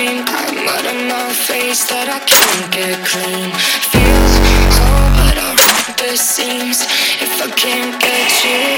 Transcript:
pain. I'm out of my face that I can't get clean. Feels whole, but I rip the seams. If I can't get you.